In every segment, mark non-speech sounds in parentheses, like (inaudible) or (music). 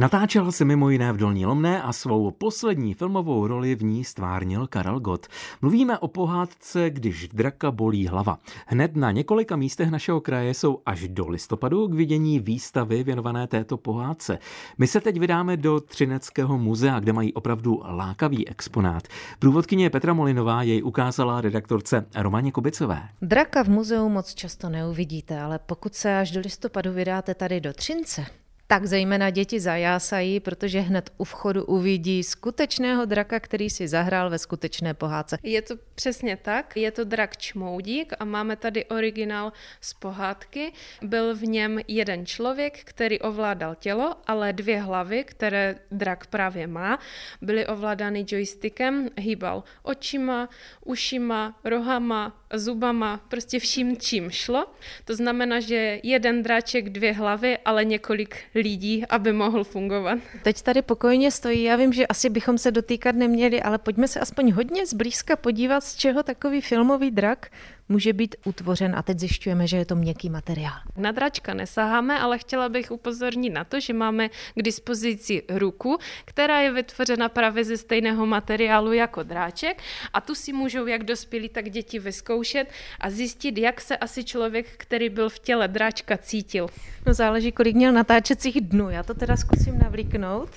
Natáčel se mimo jiné v Dolní Lomné a svou poslední filmovou roli v ní stvárnil Karel Gott. Mluvíme o pohádce Když draka bolí hlava. Hned na několika místech našeho kraje jsou až do listopadu k vidění výstavy věnované této pohádce. My se teď vydáme do Třineckého muzea, kde mají opravdu lákavý exponát. Průvodkyně Petra Molinová jej ukázala redaktorce Romaně Kubicové. Draka v muzeu moc často neuvidíte, ale pokud se až do listopadu vydáte tady do Třince, tak zejména děti zajásají, protože hned u vchodu uvidí skutečného draka, který si zahrál ve skutečné pohádce. Je to přesně tak, je to drak Čmoudík a máme tady originál z pohádky. Byl v něm jeden člověk, který ovládal tělo, ale dvě hlavy, které drak právě má, byly ovládány joystickem, hýbal očima, ušima, rohama, zubama, prostě vším, čím šlo. To znamená, že jeden dráček, dvě hlavy, ale několik lidí, aby mohl fungovat. Teď tady pokojně stojí, já vím, že asi bychom se dotýkat neměli, ale pojďme se aspoň hodně zblízka podívat, z čeho takový filmový drak může být utvořen a teď zjišťujeme, že je to měkký materiál. Na dračka nesaháme, ale chtěla bych upozornit na to, že máme k dispozici ruku, která je vytvořena právě ze stejného materiálu jako dráček a tu si můžou jak dospělí, tak děti vyzkoušet a zjistit, jak se asi člověk, který byl v těle dráčka, cítil. No záleží, kolik měl natáčecích dnů. Já to teda zkusím navlíknout.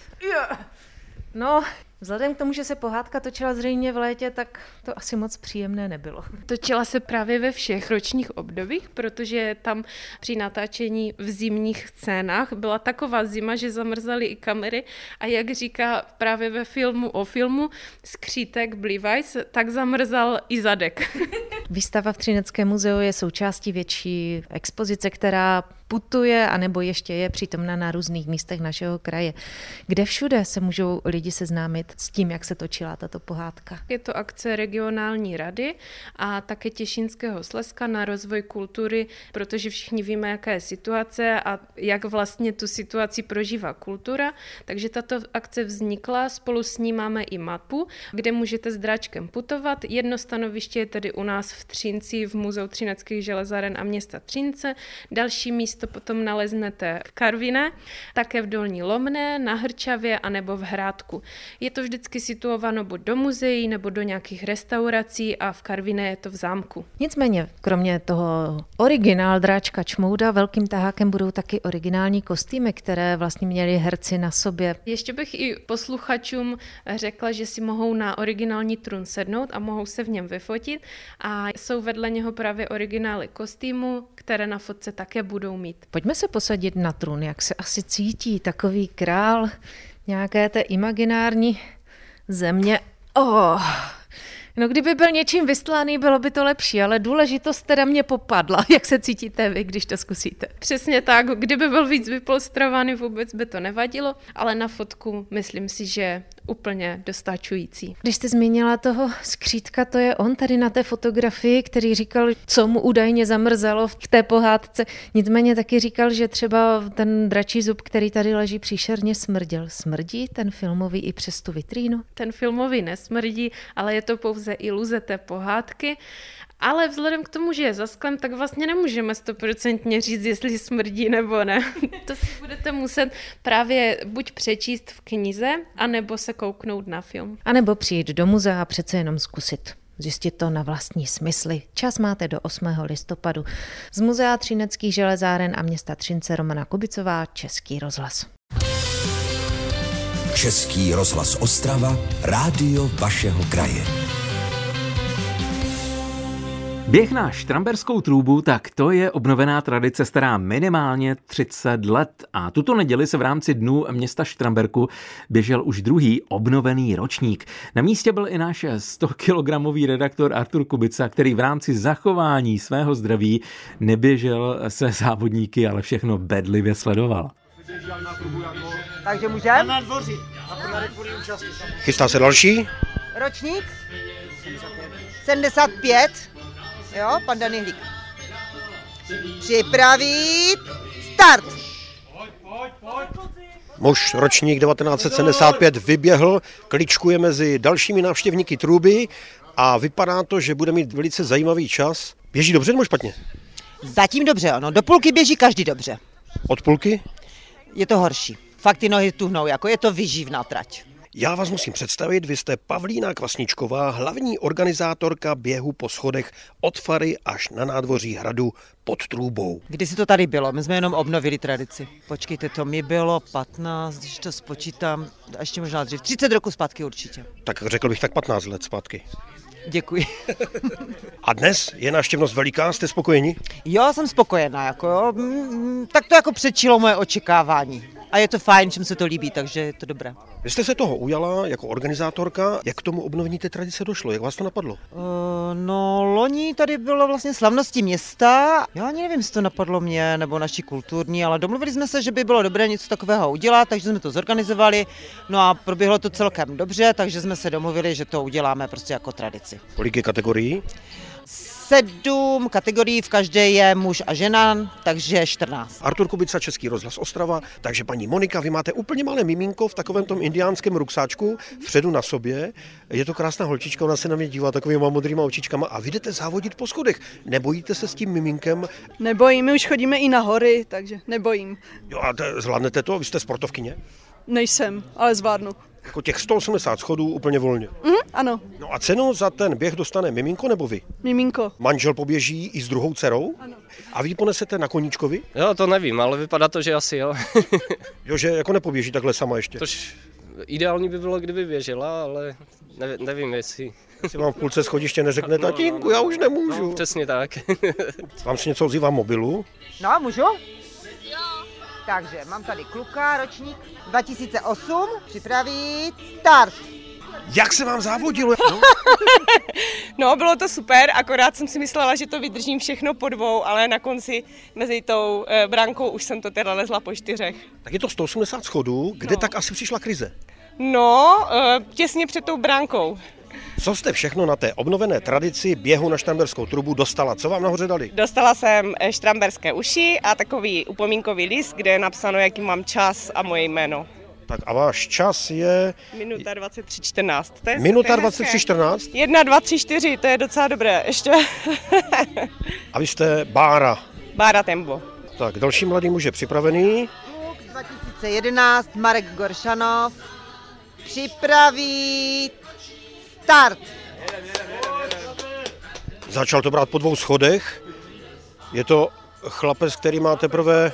No, Vzhledem k tomu, že se pohádka točila zřejmě v létě, tak to asi moc příjemné nebylo. Točila se právě ve všech ročních obdobích, protože tam při natáčení v zimních scénách byla taková zima, že zamrzaly i kamery a jak říká právě ve filmu o filmu Skřítek Blivajs, tak zamrzal i zadek. Výstava v Třineckém muzeu je součástí větší expozice, která putuje, anebo ještě je přítomna na různých místech našeho kraje. Kde všude se můžou lidi seznámit s tím, jak se točila tato pohádka? Je to akce regionální rady a také Těšinského Slezska na rozvoj kultury, protože všichni víme, jaká je situace a jak vlastně tu situaci prožívá kultura. Takže tato akce vznikla, spolu s ní máme i mapu, kde můžete s dráčkem putovat. Jedno stanoviště je tedy u nás v Třinci v Muzeu Třineckých železáren a města Třince. Další místo to potom naleznete v Karvine, také v Dolní Lomné, na Hrčavě a nebo v Hrádku. Je to vždycky situováno buď do muzeí nebo do nějakých restaurací a v Karvine je to v zámku. Nicméně, kromě toho originál dráčka Čmouda, velkým tahákem budou taky originální kostýmy, které vlastně měli herci na sobě. Ještě bych i posluchačům řekla, že si mohou na originální trůn sednout a mohou se v něm vyfotit a jsou vedle něho právě originály kostýmu, které na fotce také budou mít. Pojďme se posadit na trůn, jak se asi cítí takový král nějaké té imaginární země. Oh, No kdyby byl něčím vystlaný, bylo by to lepší, ale důležitost teda mě popadla. (laughs) Jak se cítíte vy, když to zkusíte? Přesně tak, kdyby byl víc vypolstrovaný, vůbec by to nevadilo, ale na fotku myslím si, že úplně dostačující. Když jste zmínila toho skřítka, to je on tady na té fotografii, který říkal, co mu údajně zamrzelo v té pohádce. Nicméně taky říkal, že třeba ten dračí zub, který tady leží příšerně smrděl. Smrdí ten filmový i přes tu vitrínu? Ten filmový nesmrdí, ale je to pouze iluze té pohádky ale vzhledem k tomu, že je za sklem, tak vlastně nemůžeme stoprocentně říct, jestli smrdí nebo ne. (laughs) to si budete muset právě buď přečíst v knize, anebo se kouknout na film. A nebo přijít do muzea a přece jenom zkusit zjistit to na vlastní smysly. Čas máte do 8. listopadu. Z Muzea Třineckých železáren a města Třince Romana Kubicová, Český rozhlas. Český rozhlas Ostrava, rádio vašeho kraje. Běh na štramberskou trůbu, tak to je obnovená tradice stará minimálně 30 let a tuto neděli se v rámci dnů města Štramberku běžel už druhý obnovený ročník. Na místě byl i náš 100 kilogramový redaktor Artur Kubica, který v rámci zachování svého zdraví neběžel se závodníky, ale všechno bedlivě sledoval. Takže můžeme? Na dvoři. Chystá se další? Ročník? 75. Jo, pan Hlík. Připravit, start! Muž ročník 1975 vyběhl, kličkuje mezi dalšími návštěvníky trůby a vypadá to, že bude mít velice zajímavý čas. Běží dobře nebo špatně? Zatím dobře, ano. Do půlky běží každý dobře. Od půlky? Je to horší. Fakt ty nohy tuhnou, jako je to vyživná trať. Já vás musím představit, vy jste Pavlína Kvasničková, hlavní organizátorka běhu po schodech od Fary až na nádvoří hradu pod Trůbou. Kdy si to tady bylo? My jsme jenom obnovili tradici. Počkejte, to mi bylo 15, když to spočítám, a ještě možná dřív, 30 roku zpátky určitě. Tak řekl bych tak 15 let zpátky. Děkuji. A dnes je návštěvnost veliká, jste spokojeni? Jo, jsem spokojená, jako jo. Mm, Tak to jako předčilo moje očekávání. A je to fajn, čím se to líbí, takže je to dobré. Vy jste se toho ujala jako organizátorka, jak k tomu obnovení té tradice došlo, jak vás to napadlo? Uh, no, loni tady bylo vlastně slavnosti města. Já ani nevím, jestli to napadlo mě nebo naši kulturní, ale domluvili jsme se, že by bylo dobré něco takového udělat, takže jsme to zorganizovali. No a proběhlo to celkem dobře, takže jsme se domluvili, že to uděláme prostě jako tradici. Kolik je kategorií? Sedm kategorií, v každé je muž a žena, takže 14. Artur Kubica, Český rozhlas Ostrava, takže paní Monika, vy máte úplně malé miminko v takovém tom indiánském ruksáčku vpředu na sobě. Je to krásná holčička, ona se na mě dívá takovýma modrýma očičkama a vy jdete závodit po schodech. Nebojíte se s tím miminkem? Nebojím, my už chodíme i na hory, takže nebojím. Jo a te, zvládnete to? Vy jste sportovkyně? Nejsem, ale zvládnu. Jako těch 180 schodů úplně volně. Mhm, ano, No a cenu za ten běh dostane miminko nebo vy? miminko. Manžel poběží i s druhou dcerou? Ano. A vy ji ponesete na koníčkovi? Jo, to nevím, ale vypadá to, že asi jo. (laughs) Jo, že jako nepoběží takhle sama ještě. Tož ideální by bylo, kdyby běžela, ale nevím, nevím jestli. Si vám v půlce schodiště neřekne, tatínku, já už nemůžu. No, přesně tak. Vám se něco ozývá mobilu? No, můžu? Takže mám tady kluka, ročník 2008, připravit, start. Jak se vám závodilo? (laughs) No, No, bylo to super, akorát jsem si myslela, že to vydržím všechno po dvou, ale na konci mezi tou e, brankou už jsem to teda lezla po čtyřech. tak je to 180 schodů, kde No. tak asi přišla krize. No, e, těsně před tou brankou. Co jste všechno na té obnovené tradici běhu na Štamberskou trubu dostala? Co vám nahoře dali? Dostala jsem e, štramberské uši a takový upomínkový list, kde je napsáno, jaký mám čas a moje jméno. Tak a váš čas je Minuta 23.14. To je, minuta to je hezké. 23.14 1, 2, 3, 4, to je docela dobré. Ještě (laughs) a vy jste Bára. Bára Tembo. Tak další mladý muž je připravený. Kluk 2011, Marek Goršanov, připravit, start. Začal to brát po dvou schodech. Je to chlapec, který má teprve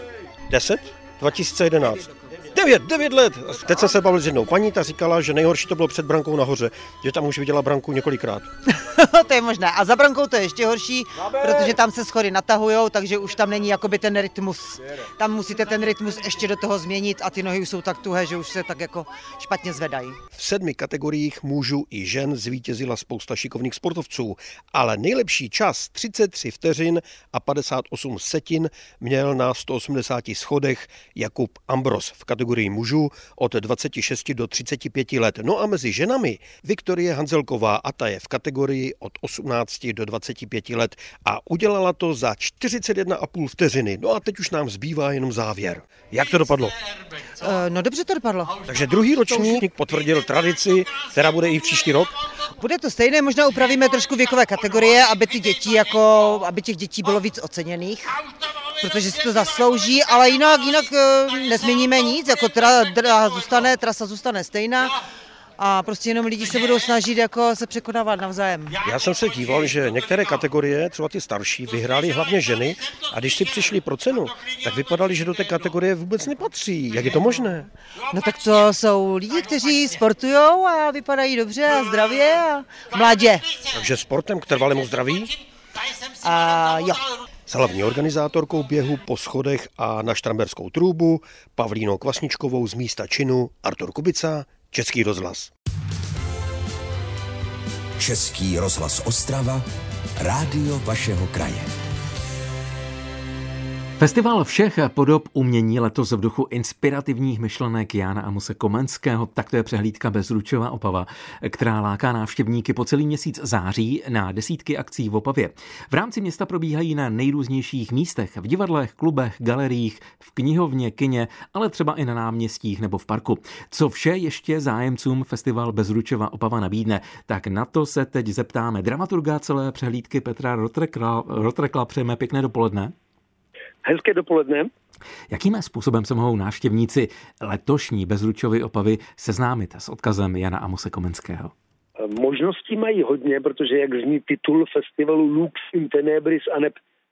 10? 2011. 9, 9 let. Teď jsem se bavil s jednou paní, ta říkala, že nejhorší to bylo před brankou nahoře, že tam už viděla branku několikrát. (laughs) to je možné. A za brankou to je ještě horší, protože tam se schody natahujou, takže už tam není jakoby ten rytmus. Tam musíte ten rytmus ještě do toho změnit a ty nohy už jsou tak tuhé, že už se tak jako špatně zvedají. V sedmi kategoriích mužů i žen zvítězila spousta šikovných sportovců, ale nejlepší čas 33 vteřin a 58 setin měl na 180 schodech Jakub Ambros v kategorii mužů od 26 do 35 let. No a mezi ženami Viktorie Hanzelková a ta je v kategorii od 18 do 25 let a udělala to za 41,5 vteřiny. No a teď už nám zbývá jenom závěr. Jak to dopadlo? E, no dobře to dopadlo. Takže druhý ročník potvrdil tradici, která bude i příští rok. Bude to stejné, možná upravíme trošku věkové kategorie, aby ty děti jako, aby těch dětí bylo víc oceněných, protože si to zaslouží, ale jinak, jinak eh, nezměníme nic, jako tra, tra, zůstane, trasa zůstane stejná a prostě jenom lidi se budou snažit jako se překonávat navzájem. Já jsem se díval, že některé kategorie, třeba ty starší, vyhrály hlavně ženy a když si přišli pro cenu, tak vypadali, že do té kategorie vůbec nepatří. Jak je to možné? No tak to jsou lidi, kteří sportují a vypadají dobře a zdravě a mladě. Takže sportem k trvalému zdraví? A jo. S hlavní organizátorkou běhu po schodech a na Štramberskou trůbu Pavlínou Kvasničkovou z místa činu Artur Kubica, Český rozhlas. Český rozhlas Ostrava, rádio vašeho kraje. Festival všech podob umění letos v duchu inspirativních myšlenek Jana Amuse Komenského, tak to je přehlídka Bezručová Opava, která láká návštěvníky po celý měsíc září na desítky akcí v Opavě. V rámci města probíhají na nejrůznějších místech, v divadlech, klubech, galeriích, v knihovně, kině, ale třeba i na náměstích nebo v parku. Co vše ještě zájemcům festival Bezručová Opava nabídne, tak na to se teď zeptáme dramaturga celé přehlídky Petra Rotrekla. Rotrekla přejeme pěkné dopoledne. Hezké dopoledne. Jakým způsobem se mohou návštěvníci letošní Bezručovy opavy seznámit s odkazem Jana Amose Komenského? Možností mají hodně, protože jak zní titul festivalu Lux in Tenebris a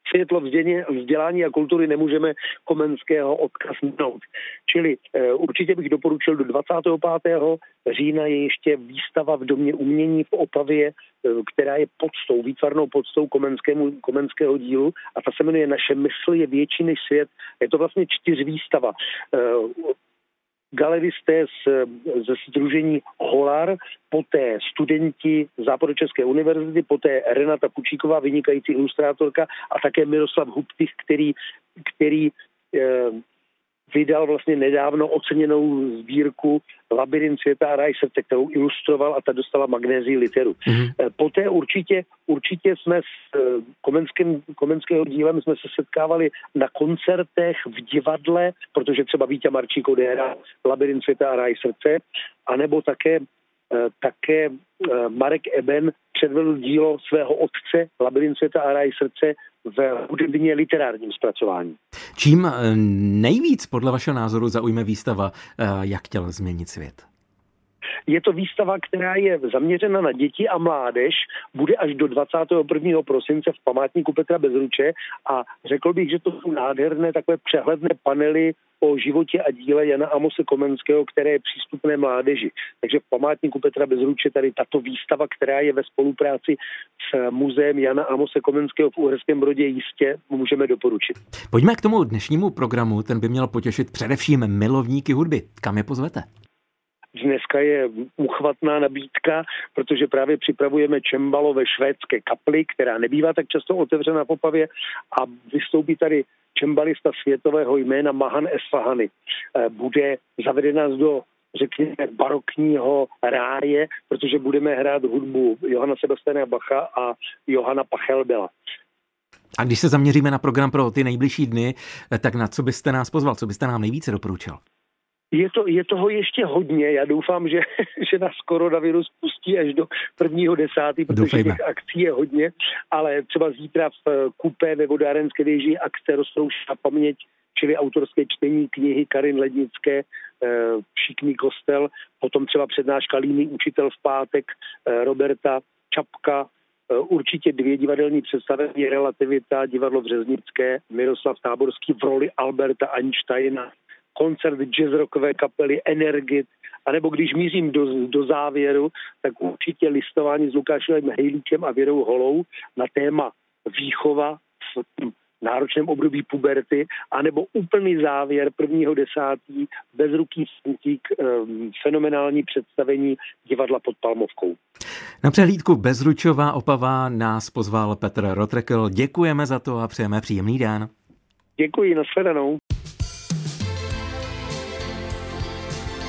světlo vzdělání, vzdělání a kultury nemůžeme Komenského odkaz minout. Čili e, určitě bych doporučil do 25. října je ještě výstava v Domě umění v Opavě, e, která je podstou, výtvarnou podstou Komenskému, Komenského dílu a ta se jmenuje Naše mysl je větší než svět. Je to vlastně čtyř výstava. E, galeristé z, ze Združení Holar, poté studenti Západočeské univerzity, poté Renata Pučíková, vynikající ilustrátorka a také Miroslav Huptych, který, který eh, vydal vlastně nedávno oceněnou sbírku Labirint světa a raj srdce, kterou ilustroval a ta dostala magnézii literu. Mm-hmm. Poté určitě, určitě jsme s eh, komenským, komenského dílem jsme se setkávali na koncertech, v divadle, protože třeba Vítě Marčík odehrál Labirint světa a raj srdce, anebo také Eh, také Marek Eben předvedl dílo svého otce Labirint světa a raj srdce v hudebně literárním zpracování. Čím eh, nejvíc podle vašeho názoru zaujme výstava Jak chtěl změnit svět? Je to výstava, která je zaměřena na děti a mládež, bude až do 21. prosince v památníku Petra Bezruče a řekl bych, že to jsou nádherné takové přehledné panely o životě a díle Jana Amose Komenského, které je přístupné mládeži. Takže v památníku Petra Bezruče tady tato výstava, která je ve spolupráci s muzeem Jana Amose Komenského v Uherském Brodě jistě můžeme doporučit. Pojďme k tomu dnešnímu programu, ten by měl potěšit především milovníky hudby. Kam je pozvete? Dneska je uchvatná nabídka, protože právě připravujeme čembalo ve švédské kapli, která nebývá tak často otevřena v Opavě a vystoupí tady čembalista světového jména Mahan Esfahany. Eh, bude zavedena do řekněme, barokního ráje, protože budeme hrát hudbu Johana Sebastiana Bacha a Johana Pachelbela. A když se zaměříme na program pro ty nejbližší dny, eh, tak na co byste nás pozval, co byste nám nejvíce doporučil? Je, to, je toho ještě hodně. Já doufám, že, (laughs) že nás koronavirus pustí až do prvního desátý, protože Doufejme. těch akcí je hodně, ale třeba zítra v eh, kupé ve vodárenské věži akce Roztroušná paměť, čili autorské čtení knihy Karin Lednické, eh, Šikný kostel, potom třeba přednáška Líný učitel v pátek, eh, Roberta Čapka, určitě dvě divadelní představení Relativita, divadlo Březnické, Miroslav Táborský v roli Alberta Einsteina, koncert jazzrockové kapely Energit, anebo když mířím do, do závěru, tak určitě listování s Lukášem Hejlíkem a Věrou Holou na téma výchova v náročném období puberty, anebo úplný závěr prvního desátý, bezruký smutík, um, fenomenální představení divadla pod Palmovkou. Na přehlídku Bezručová Opava nás pozval Petr Rotrekl. Děkujeme za to a přejeme příjemný den. Děkuji, nashledanou.